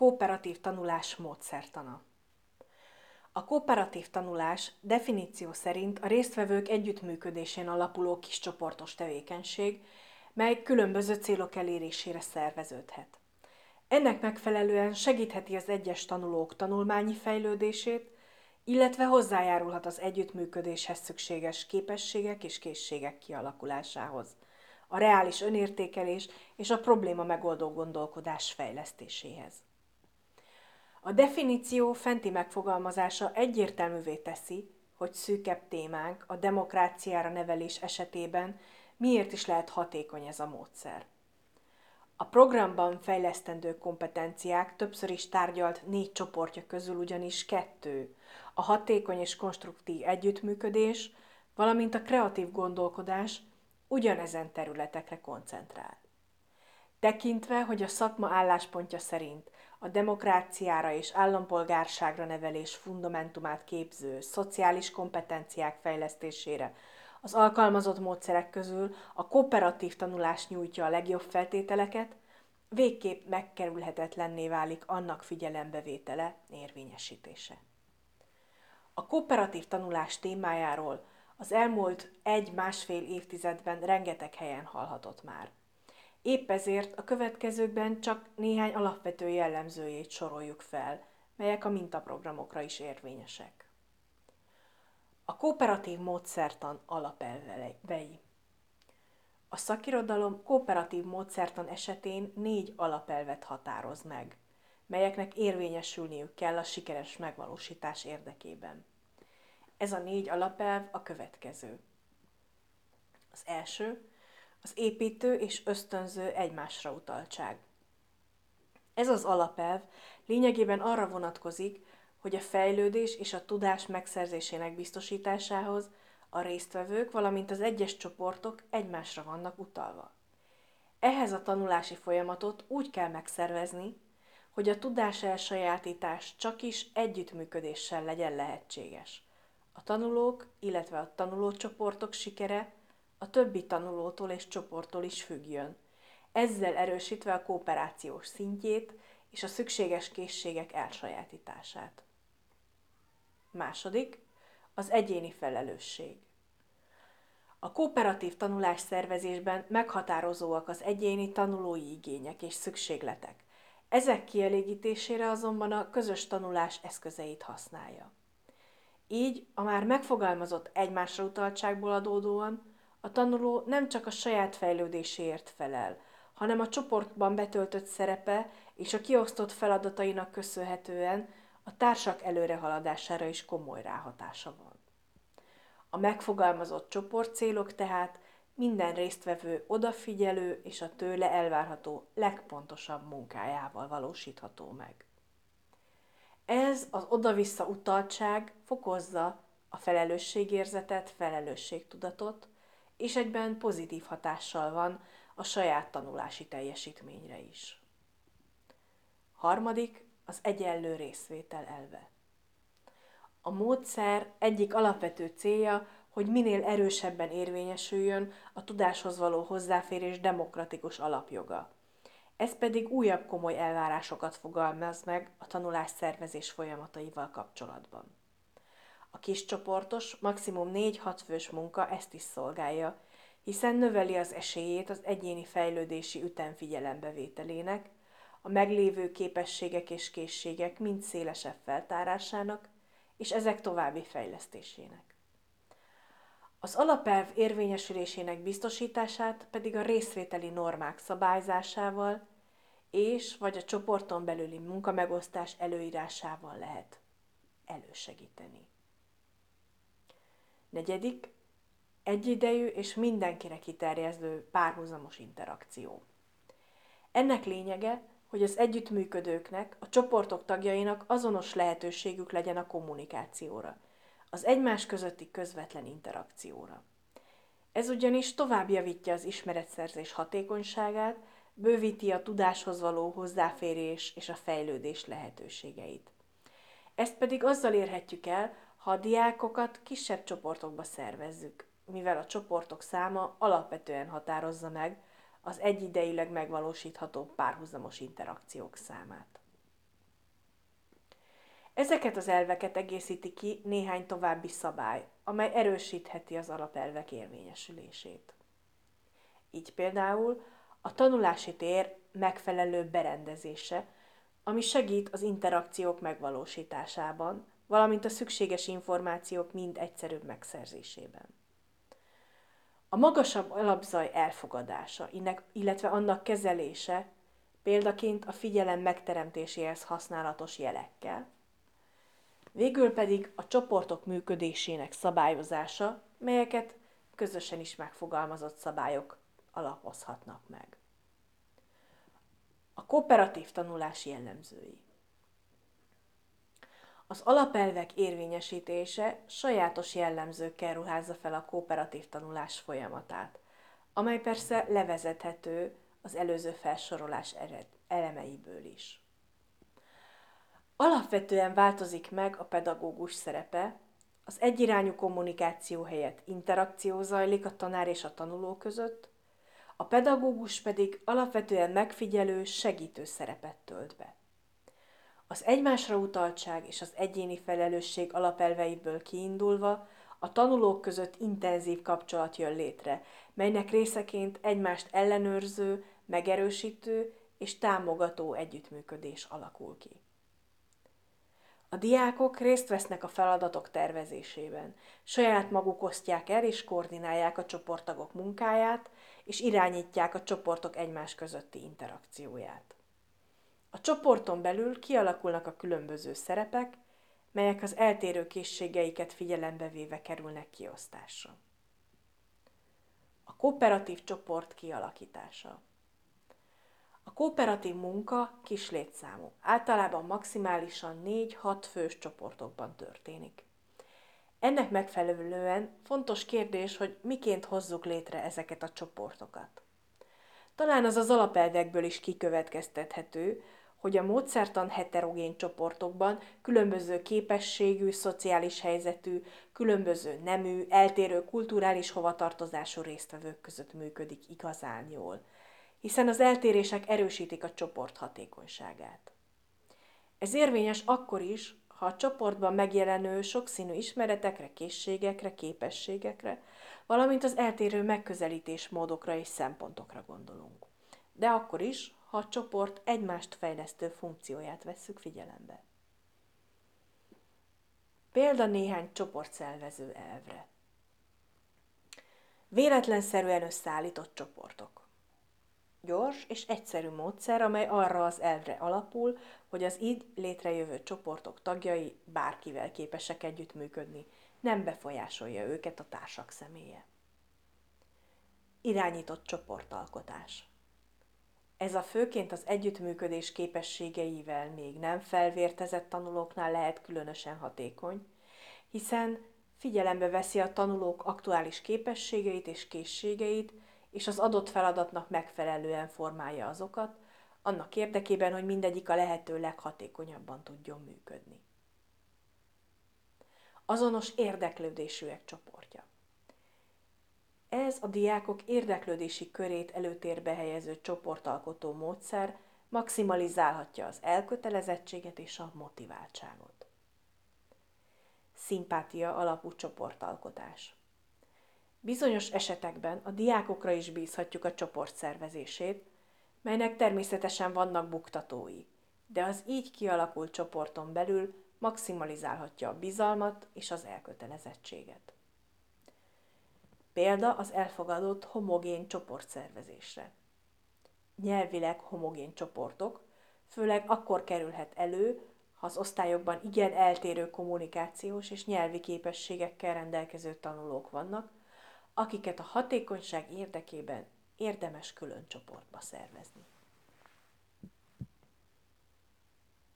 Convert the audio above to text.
kooperatív tanulás módszertana. A kooperatív tanulás definíció szerint a résztvevők együttműködésén alapuló kiscsoportos tevékenység, mely különböző célok elérésére szerveződhet. Ennek megfelelően segítheti az egyes tanulók tanulmányi fejlődését, illetve hozzájárulhat az együttműködéshez szükséges képességek és készségek kialakulásához, a reális önértékelés és a probléma megoldó gondolkodás fejlesztéséhez. A definíció fenti megfogalmazása egyértelművé teszi, hogy szűkebb témánk a demokráciára nevelés esetében miért is lehet hatékony ez a módszer. A programban fejlesztendő kompetenciák többször is tárgyalt négy csoportja közül ugyanis kettő, a hatékony és konstruktív együttműködés, valamint a kreatív gondolkodás ugyanezen területekre koncentrál. Tekintve, hogy a szakma álláspontja szerint a demokráciára és állampolgárságra nevelés fundamentumát képző szociális kompetenciák fejlesztésére az alkalmazott módszerek közül a kooperatív tanulás nyújtja a legjobb feltételeket, végképp megkerülhetetlenné válik annak figyelembevétele, érvényesítése. A kooperatív tanulás témájáról az elmúlt egy-másfél évtizedben rengeteg helyen hallhatott már. Épp ezért a következőkben csak néhány alapvető jellemzőjét soroljuk fel, melyek a mintaprogramokra is érvényesek. A kooperatív módszertan alapelvei. A szakirodalom kooperatív módszertan esetén négy alapelvet határoz meg, melyeknek érvényesülniük kell a sikeres megvalósítás érdekében. Ez a négy alapelv a következő. Az első, az építő és ösztönző egymásra utaltság. Ez az alapelv lényegében arra vonatkozik, hogy a fejlődés és a tudás megszerzésének biztosításához a résztvevők, valamint az egyes csoportok egymásra vannak utalva. Ehhez a tanulási folyamatot úgy kell megszervezni, hogy a tudás elsajátítás csak is együttműködéssel legyen lehetséges. A tanulók, illetve a tanulócsoportok sikere a többi tanulótól és csoporttól is függjön, ezzel erősítve a kooperációs szintjét és a szükséges készségek elsajátítását. Második, az egyéni felelősség. A kooperatív tanulás szervezésben meghatározóak az egyéni tanulói igények és szükségletek. Ezek kielégítésére azonban a közös tanulás eszközeit használja. Így a már megfogalmazott egymásra utaltságból adódóan a tanuló nem csak a saját fejlődéséért felel, hanem a csoportban betöltött szerepe és a kiosztott feladatainak köszönhetően a társak előrehaladására is komoly ráhatása van. A megfogalmazott csoportcélok tehát minden résztvevő odafigyelő és a tőle elvárható legpontosabb munkájával valósítható meg. Ez az oda-vissza utaltság fokozza a felelősségérzetet, felelősségtudatot, és egyben pozitív hatással van a saját tanulási teljesítményre is. Harmadik, az egyenlő részvétel elve. A módszer egyik alapvető célja, hogy minél erősebben érvényesüljön a tudáshoz való hozzáférés demokratikus alapjoga. Ez pedig újabb komoly elvárásokat fogalmaz meg a tanulás szervezés folyamataival kapcsolatban. A kiscsoportos, maximum 4-6 fős munka ezt is szolgálja, hiszen növeli az esélyét az egyéni fejlődési ütem figyelembevételének, a meglévő képességek és készségek mind szélesebb feltárásának, és ezek további fejlesztésének. Az alapelv érvényesülésének biztosítását pedig a részvételi normák szabályzásával és vagy a csoporton belüli munkamegosztás előírásával lehet elősegíteni. Negyedik, egyidejű és mindenkire kiterjesztő párhuzamos interakció. Ennek lényege, hogy az együttműködőknek, a csoportok tagjainak azonos lehetőségük legyen a kommunikációra, az egymás közötti közvetlen interakcióra. Ez ugyanis tovább javítja az ismeretszerzés hatékonyságát, bővíti a tudáshoz való hozzáférés és a fejlődés lehetőségeit. Ezt pedig azzal érhetjük el, ha a diákokat kisebb csoportokba szervezzük, mivel a csoportok száma alapvetően határozza meg az egyidejűleg megvalósítható párhuzamos interakciók számát. Ezeket az elveket egészíti ki néhány további szabály, amely erősítheti az alapelvek érvényesülését. Így például a tanulási tér megfelelő berendezése, ami segít az interakciók megvalósításában, valamint a szükséges információk mind egyszerűbb megszerzésében. A magasabb alapzaj elfogadása, illetve annak kezelése, példaként a figyelem megteremtéséhez használatos jelekkel, végül pedig a csoportok működésének szabályozása, melyeket közösen is megfogalmazott szabályok alapozhatnak meg. A kooperatív tanulás jellemzői. Az alapelvek érvényesítése sajátos jellemzőkkel ruházza fel a kooperatív tanulás folyamatát, amely persze levezethető az előző felsorolás elemeiből is. Alapvetően változik meg a pedagógus szerepe, az egyirányú kommunikáció helyett interakció zajlik a tanár és a tanuló között, a pedagógus pedig alapvetően megfigyelő, segítő szerepet tölt be. Az egymásra utaltság és az egyéni felelősség alapelveiből kiindulva a tanulók között intenzív kapcsolat jön létre, melynek részeként egymást ellenőrző, megerősítő és támogató együttműködés alakul ki. A diákok részt vesznek a feladatok tervezésében, saját maguk osztják el és koordinálják a csoporttagok munkáját, és irányítják a csoportok egymás közötti interakcióját. A csoporton belül kialakulnak a különböző szerepek, melyek az eltérő készségeiket figyelembe véve kerülnek kiosztásra. A kooperatív csoport kialakítása. A kooperatív munka kis létszámú, általában maximálisan 4-6 fős csoportokban történik. Ennek megfelelően fontos kérdés, hogy miként hozzuk létre ezeket a csoportokat. Talán az az alapelvekből is kikövetkeztethető, hogy a módszertan heterogén csoportokban különböző képességű, szociális helyzetű, különböző nemű, eltérő kulturális hovatartozású résztvevők között működik igazán jól, hiszen az eltérések erősítik a csoport hatékonyságát. Ez érvényes akkor is, ha a csoportban megjelenő sokszínű ismeretekre, készségekre, képességekre, valamint az eltérő megközelítés módokra és szempontokra gondolunk. De akkor is, ha a csoport egymást fejlesztő funkcióját vesszük figyelembe. Példa néhány csoportszervező elvre. Véletlenszerűen összeállított csoportok. Gyors és egyszerű módszer, amely arra az elvre alapul, hogy az így létrejövő csoportok tagjai bárkivel képesek együttműködni, nem befolyásolja őket a társak személye. Irányított csoportalkotás. Ez a főként az együttműködés képességeivel még nem felvértezett tanulóknál lehet különösen hatékony, hiszen figyelembe veszi a tanulók aktuális képességeit és készségeit, és az adott feladatnak megfelelően formálja azokat, annak érdekében, hogy mindegyik a lehető leghatékonyabban tudjon működni. Azonos érdeklődésűek csoportja. Ez a diákok érdeklődési körét előtérbe helyező csoportalkotó módszer maximalizálhatja az elkötelezettséget és a motiváltságot. Szimpátia alapú csoportalkotás. Bizonyos esetekben a diákokra is bízhatjuk a csoport szervezését, melynek természetesen vannak buktatói, de az így kialakult csoporton belül maximalizálhatja a bizalmat és az elkötelezettséget. Példa az elfogadott homogén csoportszervezésre. Nyelvileg homogén csoportok, főleg akkor kerülhet elő, ha az osztályokban igen eltérő kommunikációs és nyelvi képességekkel rendelkező tanulók vannak, akiket a hatékonyság érdekében érdemes külön csoportba szervezni.